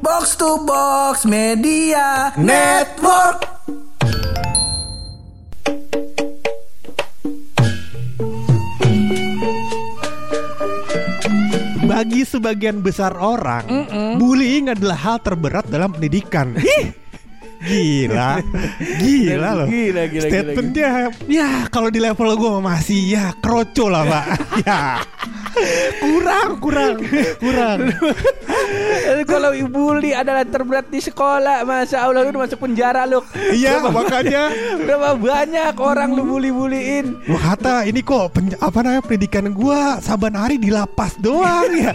Box to Box Media Network. Bagi sebagian besar orang, bullying adalah hal terberat dalam pendidikan. Gila, gila loh. Gila, gila, gila, Statementnya, ya kalau di level gue masih ya kroco lah pak. ya, kurang, kurang, kurang. Kalau bully adalah terberat di sekolah, masa Allah lu masuk penjara lu. Iya, Berapa- makanya. Berapa banyak orang lu bully-bullyin. Gua kata ini kok pen- apa namanya pendidikan gua saban hari di lapas doang ya.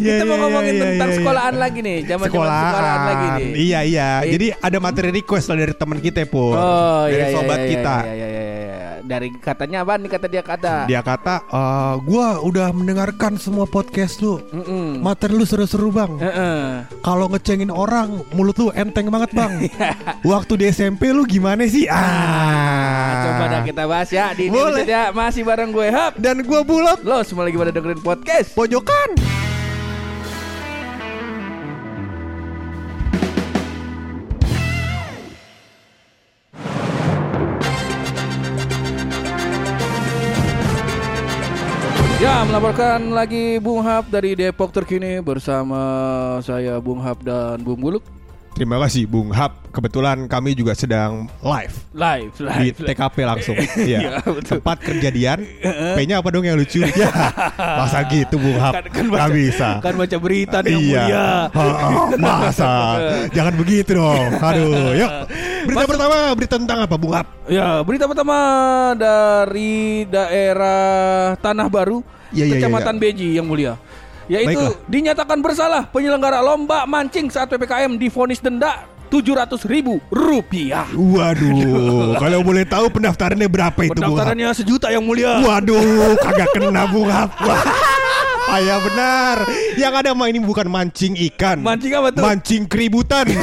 Kita mau ya, ngomongin ya, tentang sekolahan lagi nih, zaman sekolahan. sekolahan lagi nih. Iya iya. Jadi ada materi request lah dari teman kita pun. Oh dari iya, iya, sobat iya, kita. Iya, iya, iya, iya. Dari katanya apa nih kata dia kata? Dia kata, "Eh, gua udah mendengarkan semua podcast lu. Mm-mm. Materi lu seru-seru bang. Heeh. Kalau ngecengin orang, mulut lu enteng banget bang. Waktu di SMP lu gimana sih? Ah, Coba dah kita bahas ya di Boleh. Indonesia ya. Masih bareng gue Hap. Dan gua bulat Lo semua lagi pada dengerin podcast. pojokan. Ya, melaporkan lagi Bung Hap dari Depok terkini bersama saya Bung Hap dan Bung Buluk. Terima kasih Bung Hap. Kebetulan kami juga sedang live Live, di live. live. TKP langsung. Iya, betul. Tempat kejadian. P-nya apa dong yang lucu? ya. Masa gitu Bung Hap? Kan, kan baca, bisa. Kan baca berita nih iya. Oh, masa? Jangan begitu dong. Aduh, yuk. Berita pertama, berita tentang apa Bung Hap? Ya, berita pertama dari daerah Tanah Baru, Iya, iya, iya, Kecamatan Beji yang mulia. Yaitu Baiklah. dinyatakan bersalah penyelenggara lomba mancing saat PPKM divonis denda 700 ribu rupiah. Waduh, kalau boleh tahu pendaftarannya berapa itu Bung? Pendaftarannya sejuta yang mulia. Waduh, kagak kena Bung. Ayah benar. Yang ada mah ini bukan mancing ikan. Mancing apa tuh? Mancing keributan.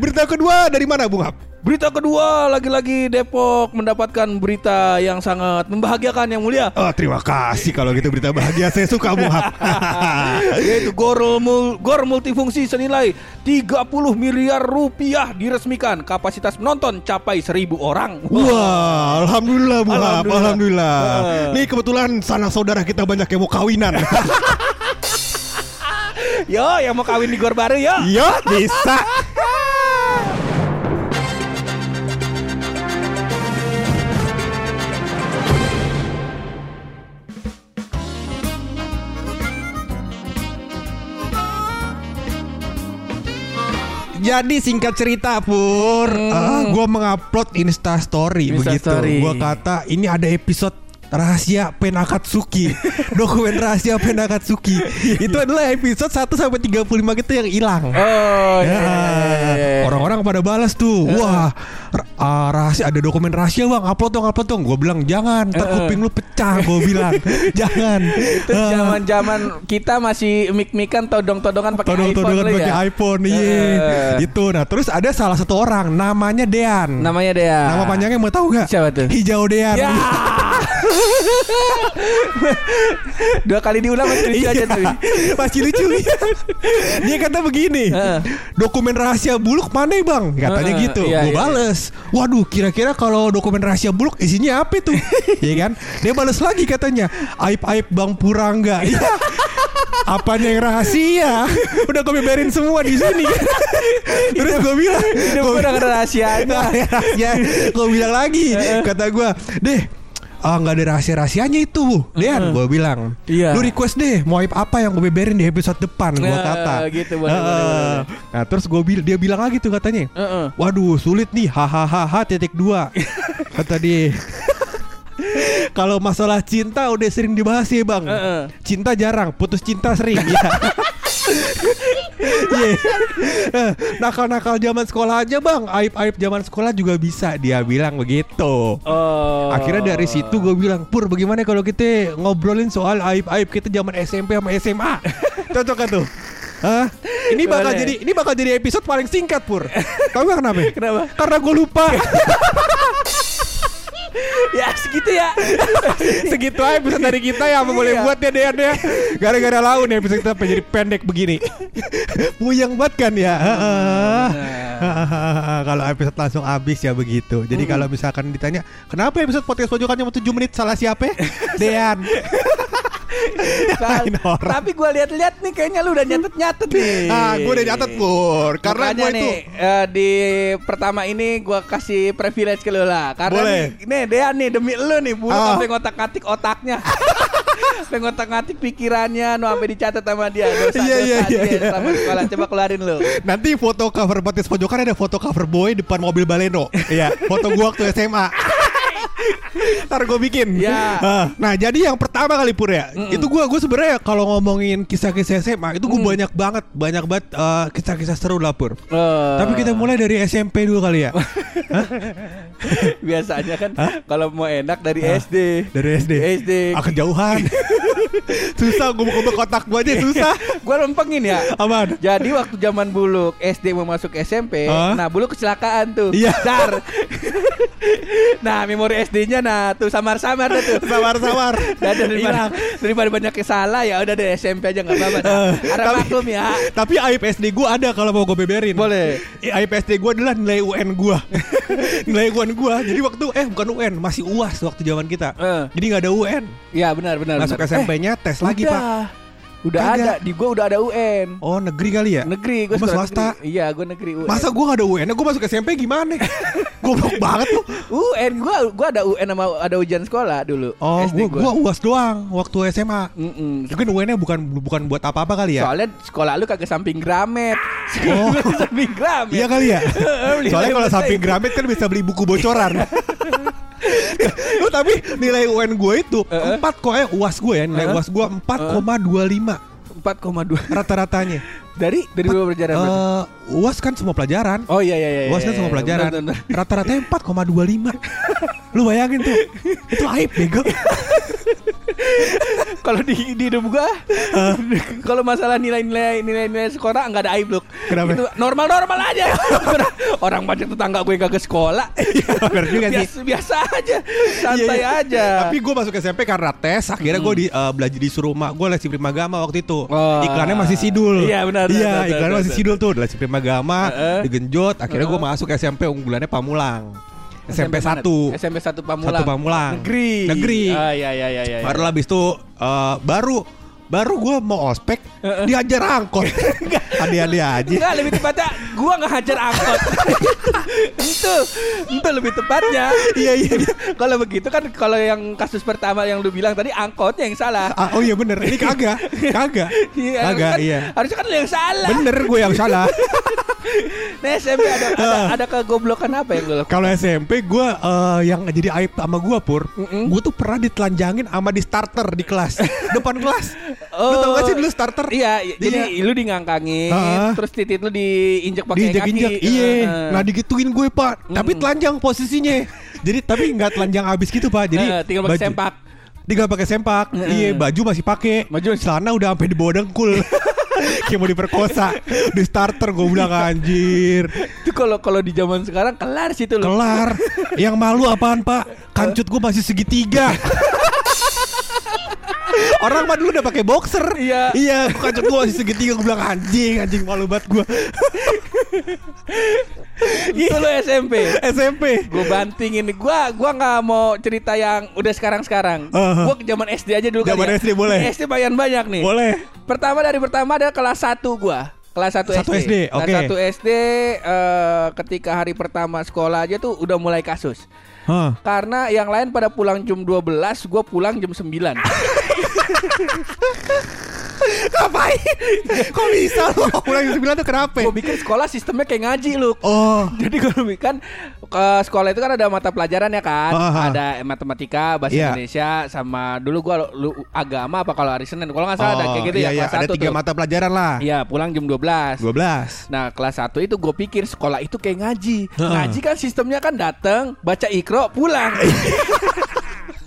Berita kedua dari mana Bung Hap? Berita kedua lagi-lagi Depok mendapatkan berita yang sangat membahagiakan yang mulia. Oh, terima kasih kalau gitu berita bahagia saya suka Hap. yaitu gor, mul- gor multifungsi senilai 30 miliar rupiah diresmikan kapasitas penonton capai 1000 orang Wah, alhamdulillah Bung Hap, Alhamdulillah. alhamdulillah. Eh. Nih kebetulan sanak saudara kita banyak yang mau kawinan. yo yang mau kawin di gor baru yo Iya, bisa. Jadi singkat cerita Pur, ah, gua mengupload Insta Story Insta begitu. Gua kata ini ada episode rahasia Penakatsuki Dokumen rahasia Penakatsuki Itu adalah episode 1 sampai 35 gitu yang hilang. Oh iya, Ya, iya, iya, iya. orang-orang pada balas tuh. Wah, ah, rahasia ada dokumen rahasia bang. Upload dong, upload dong. Gue bilang jangan. Ntar kuping lu pecah. Gue bilang jangan. itu Ah, zaman-zaman kita masih mik-mikan todong-todongan pakai iPhone Todong-todongan lu pakai ya. iPhone, iya. Eh. Itu. Nah, terus ada salah satu orang namanya Dean. Namanya dia. Nama panjangnya mau tahu gak? Siapa tuh? Hijau Dean. Ya. Dua kali diulang masih lucu aja tuh. Masih lucu Dia kata begini. Dokumen rahasia buluk mana bang Katanya gitu iya, Gue iya. bales Waduh kira-kira kalau dokumen rahasia buluk Isinya apa tuh Iya kan? Dia bales lagi katanya Aib-aib bang Purangga. Iya. Apanya yang rahasia? Udah gue beberin semua di sini. Terus gue bilang gue udah ada rahasianya. rahasia Gue bilang lagi Kata gue Deh Ah nggak ada rahasia-rahasianya itu Dean gue bilang Iya. Lu request deh Mau apa yang gue beberin di episode depan Gue Nah, kata gitu, boleh, Heeh. boleh, boleh. Nah terus gue bil dia bilang lagi tuh katanya Heeh. Waduh sulit nih Hahaha titik dua Kata dia Kalau masalah cinta udah sering dibahas ya bang Heeh. Cinta jarang Putus cinta sering ya Iya. Eh, Nakal-nakal zaman sekolah aja bang Aib-aib zaman sekolah juga bisa Dia bilang begitu Oh. Akhirnya dari situ gue bilang Pur bagaimana kalau kita ngobrolin soal aib-aib kita zaman SMP sama SMA Cocok kan tuh Hah? Ini bakal jadi ini bakal jadi episode paling singkat pur. Tahu gak kenapa? Kenapa? Karena gue lupa. ya segitu ya. Segitu aja episode dari kita ya Apa boleh Iya. buat ya Dean ya? Gara-gara laun ya episode kita jadi pendek begini. Puyeng banget kan ya? Kalau episode langsung habis ya begitu. Jadi kalau misalkan ditanya Kenapa episode podcast pojokan cuma 7 menit? Salah siapa? Dean Orang. Tapi gue lihat-lihat nih kayaknya lu udah nyatet-nyatet nih. Ah, gue udah nyatet pur Karena gue itu nih eh, di pertama ini gua kasih privilege ke lu lah. Karena Boleh. nih, nih Dean nih demi lu nih bulu Ah. sampai ngotak-ngatik otaknya. sampai ngotak-ngatik pikirannya nu sampai dicatat sama dia dosa Iya, iya, iya, dia iya. selama sekolah. Coba keluarin lu. Nanti foto cover podcast pojokan ada foto cover boy depan mobil baleno. Iya, foto gua waktu SMA. Ntar gue bikin. Ya. Ah, Nah, jadi yang pertama kali pur ya, itu gua gue sebenarnya kalau ngomongin kisah-kisah SMA itu gue banyak banget, banyak banget eh, kisah-kisah seru lah pur. Eh, Tapi kita mulai dari SMP dulu kali ya. biasanya kan kalau mau enak dari SD. Dari SD. SD. Ah, kejauhan. susah gue buka kotak gua aja susah. Gua lempengin ya. Aman. Jadi waktu zaman buluk SD mau masuk SMP, Hah? nah buluk kecelakaan tuh. Iya. Dar. nah, memori SD-nya nah tuh samar-samar tuh. Sabar-sabar. Dan daripada, Hilang. daripada banyak yang salah ya udah deh SMP aja nggak apa-apa. Nah, Harap tapi- maklum ya. Tapi aib SD gue ada kalau mau gue beberin. Boleh. Eh, Aib SD gue adalah nilai UN gue. nilai UN gue. Jadi waktu eh bukan UN, masih UAS waktu zaman kita. Eh. Jadi nggak ada UN. Ya benar benar. Masuk benar. SMP-nya tes lagi udah. pak. Udah Kagak. ada di gua udah ada UN. Oh negeri kali ya? Negeri gua Gua swasta. negeri. Iya, gua negeri UN. Masa gue gak ada UN? Gue masuk SMP gimana? Goblok banget tuh. UN gua gua ada UN sama ada ujian sekolah dulu. Oh, SD gue gua UAS doang waktu SMA. Mm-mm. Mungkin UN-nya bukan bukan buat apa-apa kali ya? Soalnya sekolah lu kagak samping Gramet. Oh. samping Gramet. Iya kali ya. Soalnya kalau samping. Gramet kan bisa beli buku bocoran. Oh, tapi nilai UN gue itu eh. 4 kok eh UAS gue ya nilai Eh, eh. UAS gue 4,25 4,2 rata-ratanya. dari dari beberapa pelajaran berarti? Eh, UAS kan semua pelajaran. Oh iya iya iya. UAS kan iya, semua iya. pelajaran. Benar, benar. Rata-ratanya 4,25. Lu bayangin tuh. Itu aib bego. Kalau di di hidup gua kalau masalah nilai-nilai nilai-nilai sekolah nggak ada aib loh. Kenapa? Itu normal-normal aja. Orang banyak tetangga gue gak ke sekolah. Bener juga sih. biasa, biasa aja. Santai Iya, iya. aja. Tapi gue masuk SMP karena tes. Akhirnya gue di eh, belajar disuruh mak gue les Primagama waktu itu. Oh. Iklannya masih sidul. Iya, benar, Iya iklannya benar, masih benar. sidul tuh. Les Primagama Heeh. digenjot. Akhirnya gue masuk SMP unggulannya Pamulang. SMP mana? 1 SMP 1 Pamulang. Satu Pamulang. Negeri. Negeri. Ah iya iya iya iya. Baru habis itu eh, baru baru gue mau ospek diajar angkot. Ade-ade aja. Enggak lebih tepatnya gua nggak hajar angkot. itu itu lebih tepatnya. Iya iya. iya. Kalau begitu kan kalau yang kasus pertama yang lu bilang tadi angkotnya yang salah. Ah, oh iya bener. Ini kagak. Kagak. Iya, Kagak kan iya. Harusnya kan lu yang salah. Bener gue yang salah. Nah SMP ada ada, ada kegoblokan apa yang lu lakukan? Kalau SMP gue eh, yang jadi aib sama gue pur, Mm-mm. gue tuh pernah ditelanjangin sama di starter di kelas, depan kelas. Lu tau gak sih dulu starter? Iya, iya, jadi Iya. lu di-ngangkangin, Ah. terus titit lu diinjek pakai diinjek-injek. kaki. Iya. Heeh. Nah digituin gue pak, tapi telanjang posisinya. jadi tapi nggak telanjang abis gitu pak. Jadi Heeh, tinggal pakai sempak. Tinggal pakai sempak. Heeh. Iya, baju masih pakai. Baju celana udah sampai di bawah dengkul. Kayak mau diperkosa di starter gue bilang anjir Itu kalau kalau di zaman sekarang kelar sih itu lu. kelar yang malu apaan pak kancut gue masih segitiga Orang mah dulu udah pakai boxer. Iya. Iya, kancut gue masih segitiga gue bilang anjing, anjing malu banget gue. Itu lu SMP. SMP. Gue bantingin Gua gua nggak mau cerita yang udah sekarang-sekarang. Uh-huh. Gua ke zaman SD aja dulu Zaman kali ya. SD boleh. SD bayan banyak nih. Boleh. Pertama dari pertama ada kelas 1 gua. Kelas 1 Satu SD. SD. Kelas 1 SD eh, ketika hari pertama sekolah aja tuh udah mulai kasus. Hah. Karena yang lain pada pulang jam 12, gua pulang jam 9. Ngapain? Kok bisa lo? Pulang jam 9 tuh kenapa? Gue bikin sekolah sistemnya kayak ngaji lu. Oh. Jadi gue kan ke sekolah itu kan ada mata pelajaran ya kan, Aha. ada matematika, bahasa Iya. Indonesia, sama dulu gua lu, agama apa kalau hari Senin. Kalau nggak salah ada kayak gitu iya, ya iya. kelas Ada tiga tuh. mata pelajaran lah. Iya pulang jam 12 12 Nah kelas 1 itu gue pikir sekolah itu kayak ngaji Heeh. Ngaji kan sistemnya kan datang Baca ikro pulang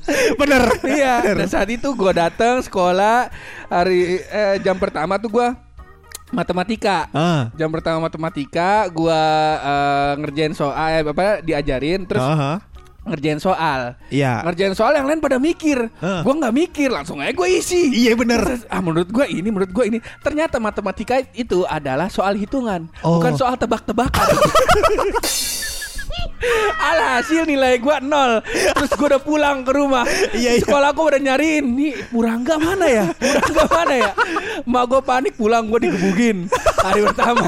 Bener Iya Bener. Dan saat itu gue datang sekolah Hari eh, jam pertama tuh gue Matematika Ah. Jam pertama matematika Gue eh, ngerjain soal eh, apa Diajarin Terus Aha. ngerjain soal. Iya. Ngerjain soal yang lain pada mikir. Heeh. Gua nggak mikir, langsung aja gue isi. Iya bener. Ah menurut gua ini, menurut gua ini. Ternyata matematika itu adalah soal hitungan, Oh. bukan soal tebak-tebakan. Alhasil nilai gua nol. Terus gua udah pulang ke rumah. Iya, iya. Sekolah gua udah nyariin nih Purangga mana ya? Purangga mana ya? Mak gua panik pulang gua digebugin hari pertama.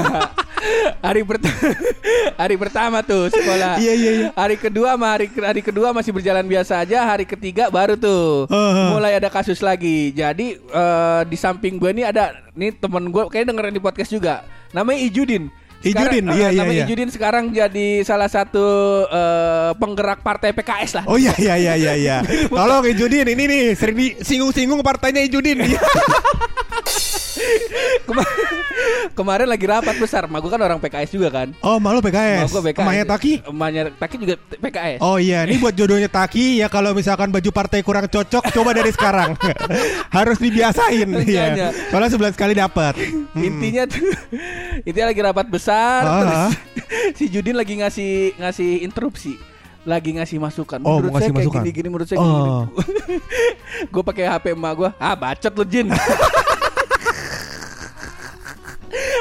Hari pertama hari pertama tuh sekolah. Iya, iya, iya. Hari kedua sama hari hari kedua masih berjalan biasa aja. Hari ketiga baru tuh Heeh. mulai ada kasus lagi. Jadi eh, di samping gue nih ada nih temen gue kayak dengerin di podcast juga. Namanya Ijudin. Ijudin, eh, iya, iya, iya. Ijudin sekarang jadi salah satu eh, penggerak partai PKS lah. Oh iya iya iya iya iya. Tolong Ijudin ini nih sering disinggung-singgung partainya Ijudin. Kema- Kemarin lagi rapat besar. Ma gue kan orang PKS juga kan. Oh malu PKS. Ma gue PKS. Emaknya Taki. Emaknya Taki juga PKS. Oh iya, ini buat jodohnya Taki ya kalau misalkan baju partai kurang cocok coba dari sekarang. Harus dibiasain ya. Soalnya sebulan sekali dapat. Intinya tuh intinya lagi rapat besar Ah. terus si Judin lagi ngasih ngasih interupsi lagi ngasih masukan. Oh, menurut ngasih saya kayak masukan. gini gini menurut saya Oh. gini. gue pakai HP emak gue. Ah, bacot lu Jin.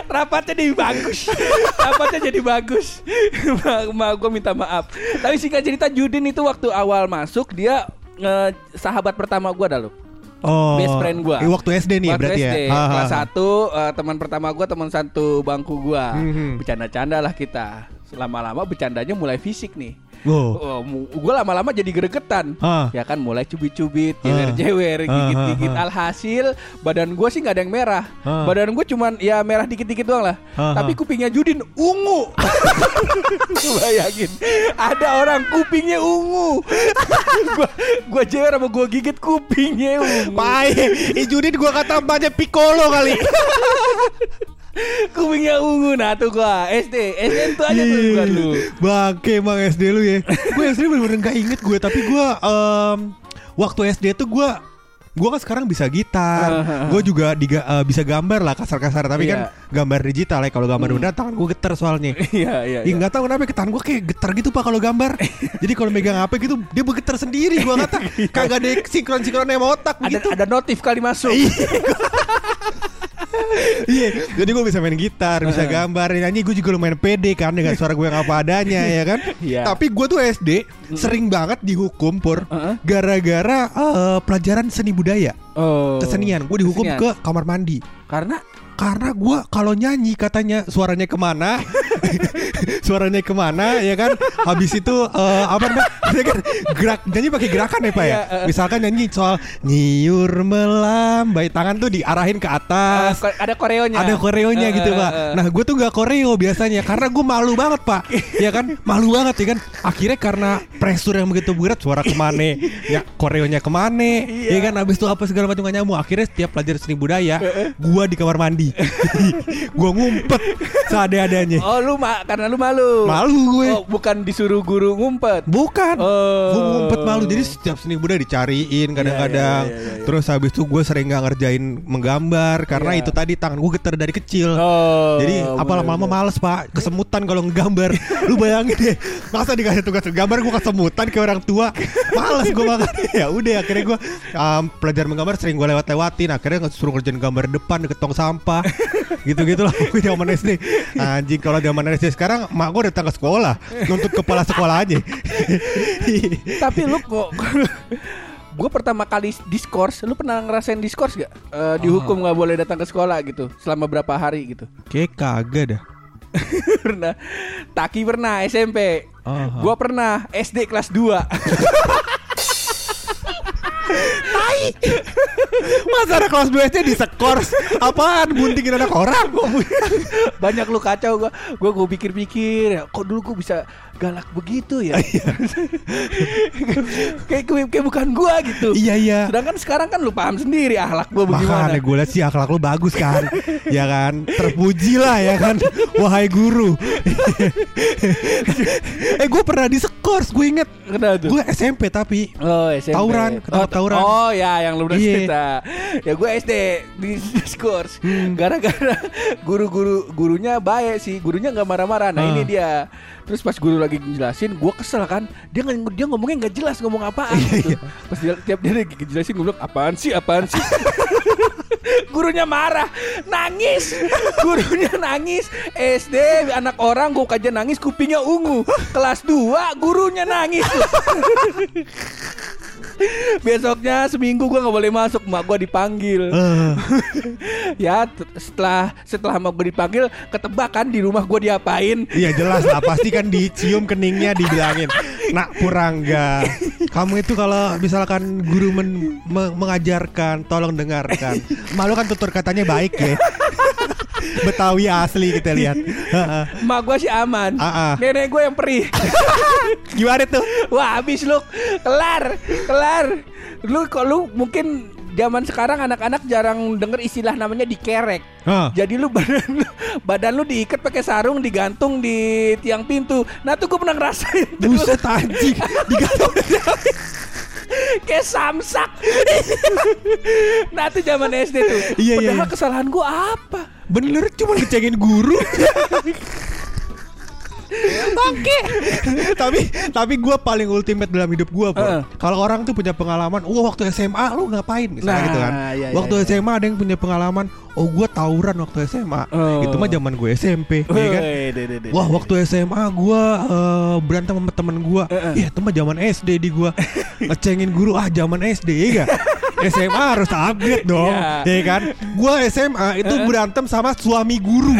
Rapatnya jadi bagus Rapatnya jadi bagus Emak gue minta maaf Tapi singkat cerita Judin itu waktu awal masuk Dia eh, sahabat pertama gue dah lo Oh. Best friend gua. Eh, Waktu SD nih Waktu berarti SD, ya. Kelas ha. 1 teman pertama gua teman satu bangku gua. Mhm. Bercanda-canda lah kita. Lama-lama bercandanya mulai fisik nih. Wow. Oh, gua lama-lama jadi gregetan. Ah. Ya kan mulai cubit-cubit, Ah. jewer-jewer, Ah, gigit-gigit. ah. Alhasil badan gua sih nggak ada yang merah. Ah. Badan gua cuman ya merah dikit-dikit doang lah. Ah, Tapi kupingnya Judin ungu. Bayangin ada orang kupingnya ungu. gua gua jewer sama gua gigit kupingnya ungu. Pai, Ijudin gua kata mbaknya Piccolo kali. Kupingnya ungu. Nah tuh gua. SD SD itu aja tuh Iya. gua dulu. Bangke emang SD lu ya. gue SD bener-bener gak inget gue tapi gue em, waktu SD tuh gue gue kan sekarang bisa gitar, gue juga diga- eh, bisa gambar lah kasar-kasar. Tapi kan Iya. gambar digital ya. Kalau gambar beneran tangan gue geter soalnya. iya iya Ya nggak tahu kenapa tangan gue kayak getar gitu pak kalau gambar. Jadi kalau megang HP gitu dia bergetar sendiri gue kata kagak ada sinkron sinkronnya sama otak ada begitu. ada notif kali masuk Iya, jadi gue bisa main gitar, bisa gambar, nyanyi gue juga lumayan pede kan dengan suara gue yang apa adanya ya kan. Iya. Tapi gue tuh SD sering banget dihukum pur gara-gara eh, pelajaran seni budaya, oh kesenian. Gue dihukum Kesenian. ke kamar mandi. karena Karena gue kalau nyanyi katanya suaranya ke mana, suaranya ke mana ya kan. Habis itu eh, apa namanya? ya kan, gerak nyanyi pakai gerakan ya pak ya. Iya, eh. Misalkan nyanyi soal nyiur melambai tangan tuh diarahin ke atas. ko- ada koreonya Ada koreonya Eh, gitu pak. Nah gue tuh nggak koreo biasanya karena gue malu banget pak. ya kan malu banget ya kan. Akhirnya karena pressure yang begitu berat suara ke mana, ya koreonya ke mana, ya kan. Abis itu apa segala macam nggak nyambung. Akhirnya setiap pelajaran seni budaya, gue di kamar mandi. gue ngumpet seada-adanya. oh lu ma karena lu malu Malu gue. oh bukan disuruh guru ngumpet Bukan, Oh. gue ngumpet malu. Jadi setiap seni budaya dicariin kadang-kadang. iya, iya, iya. Terus habis itu gue sering nggak ngerjain menggambar karena itu tadi tangan gue getar dari kecil. oh Jadi apa bener, lama-lama males pak Kesemutan kalau ngegambar Lu bayangin deh Masa dikasih tugas gambar Gue kesemutan ke orang tua Males gue makan Ya udah akhirnya gue um, Pelajaran menggambar sering gue lewat-lewatin Akhirnya suruh ngerjain gambar depan Deket tong sampah Gitu-gitu lah Gue zaman SD Anjing kalau zaman SD sekarang Mak gue datang ke sekolah Nuntut kepala sekolah aja. Tapi lu kok gue pertama kali diskors lu pernah ngerasain diskors gak Eh, dihukum nggak boleh datang ke sekolah gitu selama berapa hari gitu. Kayak kagak dah. Pernah. Taki pernah SMP Aha. Gua pernah SD kelas 2 Masa ada kelas 2 SD di skors Apaan? Buntingin anak orang Banyak lu kacau gua. Gua gua pikir-pikir ya, Kok dulu gua bisa galak begitu ya? Kayak, kayak, kayak bukan gua gitu. Iya iya. Sedangkan sekarang kan lu paham sendiri akhlak gua bagaimana. Makanya gue liat sih akhlak lu bagus kan. Ya kan? Terpuji lah ya kan. Wahai guru. Eh gue pernah di skors Gue inget? Gue SMP tapi. Oh SMP Tauran, ketangkap oh, tauran. Oh ya yang lu udah Iya. cerita. Ya gue SD di diskurs Gara-gara guru-guru Gurunya baik sih. Gurunya nggak marah-marah. Nah Ah. ini dia. Terus pas guru lagi ngejelasin Gue kesel kan. Dia dia ngomongnya nggak jelas Ngomong apaan gitu. Pas dia, tiap dia lagi ngejelasin Gue bilang apaan sih apaan sih? Gurunya marah Nangis. Gurunya nangis. SD anak orang gue kajian nangis Kupingnya ungu. Kelas 2 gurunya nangis Besoknya seminggu gue nggak boleh masuk, mak gue dipanggil. Eh, ya setelah setelah mak gue dipanggil, ketebak kan di rumah gue diapain? Iya jelas lah pasti kan dicium keningnya dibilangin Nak Purangga Kamu itu kalau misalkan guru men- me- mengajarkan Tolong dengarkan Malu kan tutur katanya baik ya Betawi asli kita lihat. Mak gue sih aman. Ah. Nenek gue yang perih. Gimana tuh? Wah habis lu kelar kelar. Lu kok lu mungkin zaman sekarang anak-anak jarang denger istilah namanya dikerek. Hah. Jadi lu badan lu, badan lu diikat pakai sarung digantung di tiang pintu. Nah tuh gue pernah ngerasain. Buset anjing Digantung kayak samsak. nah itu zaman SD tuh. Iya, iya, Padahal iya. kesalahan gua apa? Bener cuma ngecengin guru Oke. tapi tapi gue paling ultimate dalam hidup gue bro. Heeh. Kalau orang tuh punya pengalaman, wah waktu SMA lu ngapain misalnya Nah, gitu kan. iya, iya, waktu iya. SMA ada yang punya pengalaman, oh gue tawuran waktu SMA. Oh. Itu mah zaman gue SMP, ya kan. Wah waktu SMA gue eh, berantem sama temen gue, Heeh. ya itu mah zaman SD di gue ngecengin guru ah zaman SD ya gak? SMA harus upgrade dong, Iya. ya kan? Gue SMA itu berantem sama suami guru.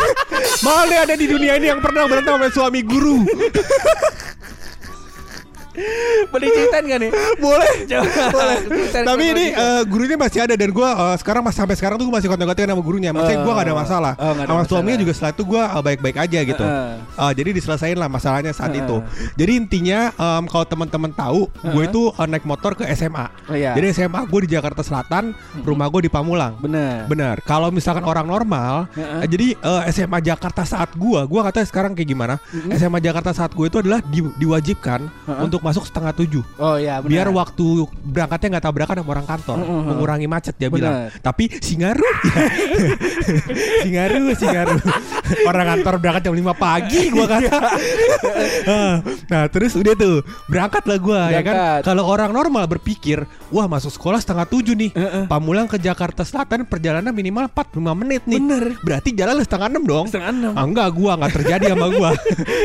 Mana ada di dunia ini yang pernah berantem sama suami guru? Boleh ceritain gak nih? Boleh. Coba. Ceritain Tapi ini eh, gurunya masih ada dan gue sekarang mas sampai sekarang tuh gue masih kontak-kontakan sama gurunya. Maksudnya gue gak ada masalah. Oh, nggak ada sama masalah. suaminya juga setelah itu gue baik-baik aja gitu. Heeh. Eh, jadi diselesain lah masalahnya saat Heeh. itu. Jadi intinya em, kalau teman-teman tahu, gue itu eh, naik motor ke SMA. Oh, iya. Jadi SMA gue di Jakarta Selatan, rumah gue di Pamulang. Bener. Benar. Kalau misalkan orang normal, eh, jadi eh, SMA Jakarta saat gua, gua kata sekarang kayak gimana? SMA Jakarta saat gue itu adalah di- diwajibkan Heeh. untuk masuk setengah tujuh. Oh ya benar. Biar waktu berangkatnya nggak tabrakan sama orang kantor, Mm, mm, mm. mengurangi macet dia Benar. bilang. Tapi Singaru, Singaru, Singaru. orang kantor berangkat jam 5 pagi, gua kata. Ah, nah terus udah tuh berangkat lah gua ya kan. Kalau orang normal berpikir, wah masuk sekolah setengah tujuh nih, Heeh. Pamulang ke Jakarta Selatan perjalanan minimal 45 menit nih. Bener. Berarti jalan setengah enam dong. Setengah enam. Ah, enggak, gua nggak terjadi sama gua.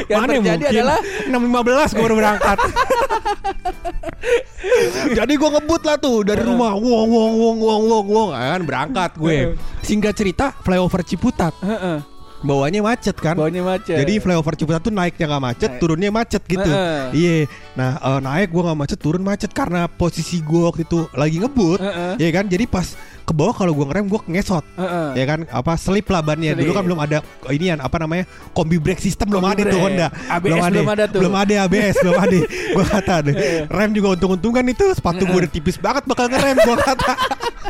Yang terjadi adalah- 6.15 gua baru berangkat. Jadi gua ngebut lah tuh dari rumah. Wong wong wong wong wong wong kan berangkat gue. Singkat cerita flyover Ciputat. Heeh. Bawahnya macet kan. Bawahnya macet. Jadi flyover Ciputat tuh naiknya nggak macet, Naik. turunnya macet gitu. Iya. Nah eh, naik gua nggak macet, turun macet karena posisi gua waktu itu lagi ngebut. Iya kan. Jadi pas ke bawah kalau gua ngerem gua ngesot. Heeh. Ya kan apa selip lah bannya dulu Selip. kan belum ada inian apa namanya kombi brake system belum ada tuh brake. Honda ABS belum ada tuh. belum ada ABS belum ada gua kata deh rem juga untung-untungan itu sepatu gua udah tipis banget bakal ngerem gua kata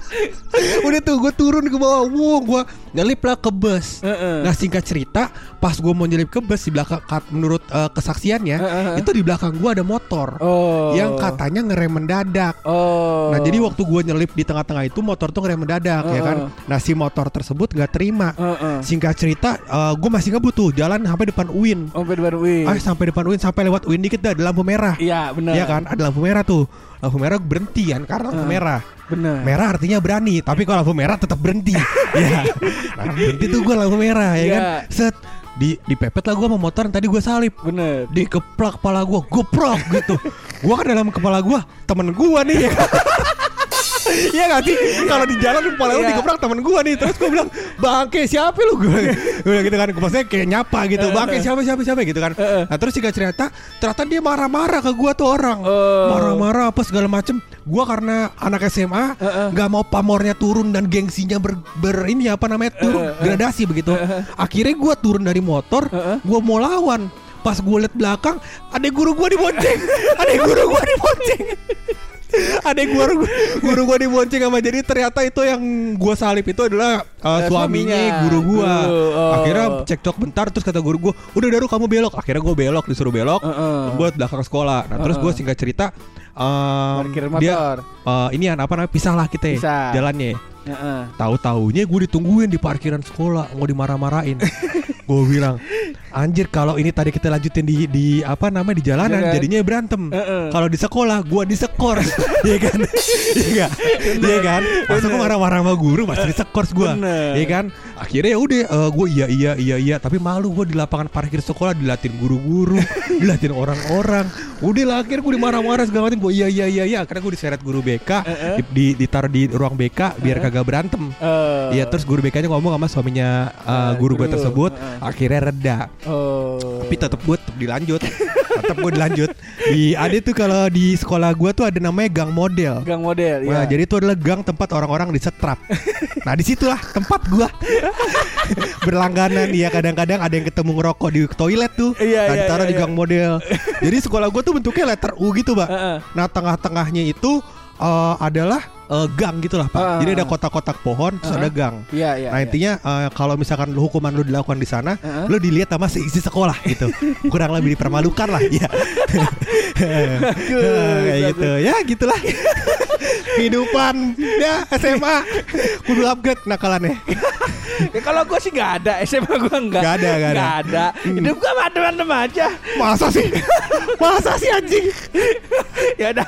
udah tuh gua turun ke bawah wow gua nyelip lah ke bus Heeh. nah singkat cerita pas gua mau nyelip ke bus di belakang menurut eh, kesaksiannya Heeh. itu di belakang gua ada motor Oh. yang katanya ngerem mendadak Oh. Nah jadi waktu gue nyelip di tengah-tengah itu motor tuh ngerem mendadak ya kan. Nah si motor tersebut nggak terima. Heeh. Singkat cerita, gue masih ngebut tuh jalan sampai depan UIN. Oh, baru wih. Ah sampai depan UIN sampai lewat UIN dikit dah ada lampu merah. Iya, benar. Iya kan, ada lampu merah tuh. Lampu merah berhenti kan karena lampu Heeh. merah. Benar. Merah artinya berani, tapi kalau lampu merah tetap berhenti. ya. Nah, berhenti tuh gue lampu merah ya Iya. kan. Set di dipepet lah gue sama motor yang tadi gue salip Bener. dikeplak kepala gue goprok gitu gue kan dalam kepala gue temen gue nih ya Iya gak sih? Kalau di jalan kepala lu Iya. dikeprak temen gue nih. Terus gue bilang Bangke siapa lu? Gue bilang gitu kan. Maksudnya kayak nyapa gitu. Bangke siapa siapa siapa? gitu kan. Heeh. Nah terus singkat cerita Ternyata dia marah-marah ke gue tuh orang. Oh. Marah-marah apa segala macem. Gue karena anak SMA. Gak mau pamornya turun Dan gengsinya ber, ber ini apa namanya Turun gradasi begitu. Akhirnya gue turun dari motor. Gue mau lawan. Pas gue liat belakang Ada guru gue dibonceng. Ada guru gue dibonceng ada guru guru gua dibonceng sama jadi ternyata itu yang gua salip itu adalah uh, suaminya guru gua. Guru, oh. Akhirnya cekcok bentar terus kata guru gua, "Udah Daru kamu belok." Akhirnya gua belok disuruh belok Heeh. buat belakang sekolah. Nah, terus gua singkat cerita um, dia uh, ini apa namanya pisah lah kita Pisah. jalannya. Heeh. Tahu-taunya gue ditungguin di parkiran sekolah mau dimarah-marahin. gue bilang, anjir kalau ini tadi kita lanjutin di di apa namanya di jalanan Iya kan? jadinya berantem. Heeh. Kalau di sekolah gue disekor, Iya kan? Iya kan? Iya kan? Masa gue marah-marah sama guru masih disekor gue. Iya kan? Akhirnya ya udah gue iya iya iya iya tapi malu gue di lapangan parkir sekolah dilatin guru-guru, dilatin orang-orang. Udah lah akhirnya gue dimarah-marah segala macam gue iya iya iya iya akhirnya gue diseret guru BK Heeh. di, di- ditaruh di ruang BK biar kagak berantem. Eh, Iya terus guru BK-nya ngomong sama suaminya uh, Eh, guru gue guru. tersebut Heeh. akhirnya reda. Oh. Tapi tetap gue tetap dilanjut. tetap gue dilanjut. Di ada tuh kalau di sekolah gue tuh ada namanya gang model. gang model Nah, ya. jadi itu adalah gang tempat orang-orang disetrap. nah, di situlah tempat gua berlangganan. Ya kadang-kadang ada yang ketemu ngerokok di toilet tuh. Iya, nah, iya, ditaruh iya, di gang model. jadi sekolah gua tuh bentuknya letter U gitu, Pak. Heeh. Nah, tengah-tengahnya itu eh, adalah eh, gang gitu lah, Pak. Ah. Jadi ada kotak-kotak pohon terus Ah. ada gang. Iya iya. Nah iya. intinya eh, kalau misalkan lu hukuman lu dilakukan di sana, Heeh. lu dilihat sama seisi sekolah gitu, kurang lebih dipermalukan lah, ya. Kayak gitu, ya gitulah. Kehidupan ya SMA kudu upgrade nakalannya. Ya, kalau gue sih nggak ada SMA gue nggak. Nggak ada, nggak ada. Hmm. ada. Hidup gue adem-adem aja. Masa sih? Masa sih anjing? ya udah.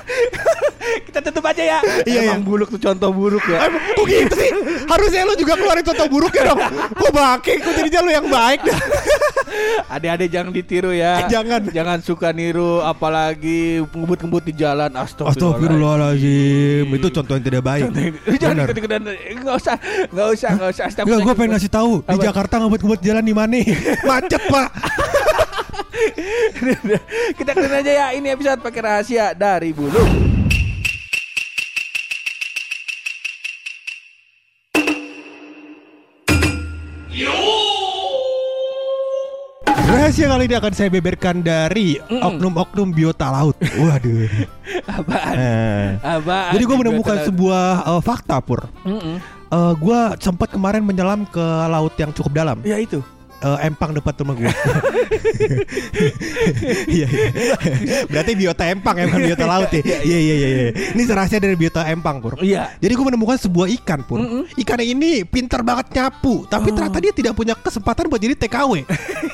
Kita tutup aja ya. Iya, Emang buluk tuh contoh buruk ya. Emang kok gitu sih? Harusnya lu juga keluarin contoh buruknya dong. Kok bangke? Kok jadinya lu yang baik dah? Adik-adik jangan ditiru ya. Jangan. Jangan suka niru apalagi ngebut-ngebut di jalan. Astagfirullah. Astagfirullahaladzim Itu contoh yang tidak baik Jangan ikut-ikutan. Enggak usah. Enggak usah, enggak usah. Enggak, gue pengen ngasih tahu di? Jakarta ngebut-ngebut jalan di mana? Macet pak. Kita kenal aja ya. Ini episode pakai rahasia dari bulu. Rahasia kali ini akan saya beberkan dari oknum-oknum biota laut. Waduh. Apaan? Eh. Apaan? Jadi gue menemukan sebuah eh, fakta pur. Mm-mm. Eh, gue sempat kemarin menyelam ke laut yang cukup dalam. Ya itu. Eh, empang depan rumah gue. Iya, iya. Berarti biota empang ya, bukan biota laut ya. Iya, iya, iya. iya. Ini rahasia dari biota empang pur. Iya. Jadi gue menemukan sebuah ikan pun. Mm-mm. Ikan ini pintar banget nyapu, tapi Oh. ternyata dia tidak punya kesempatan buat jadi TKW.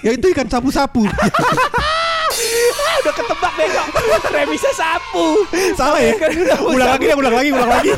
yaitu ikan sapu-sapu. Udah ketebak bego. Remisnya sapu. Salah ya? Kan Ulang lagi, ya, ulang lagi, ulang lagi.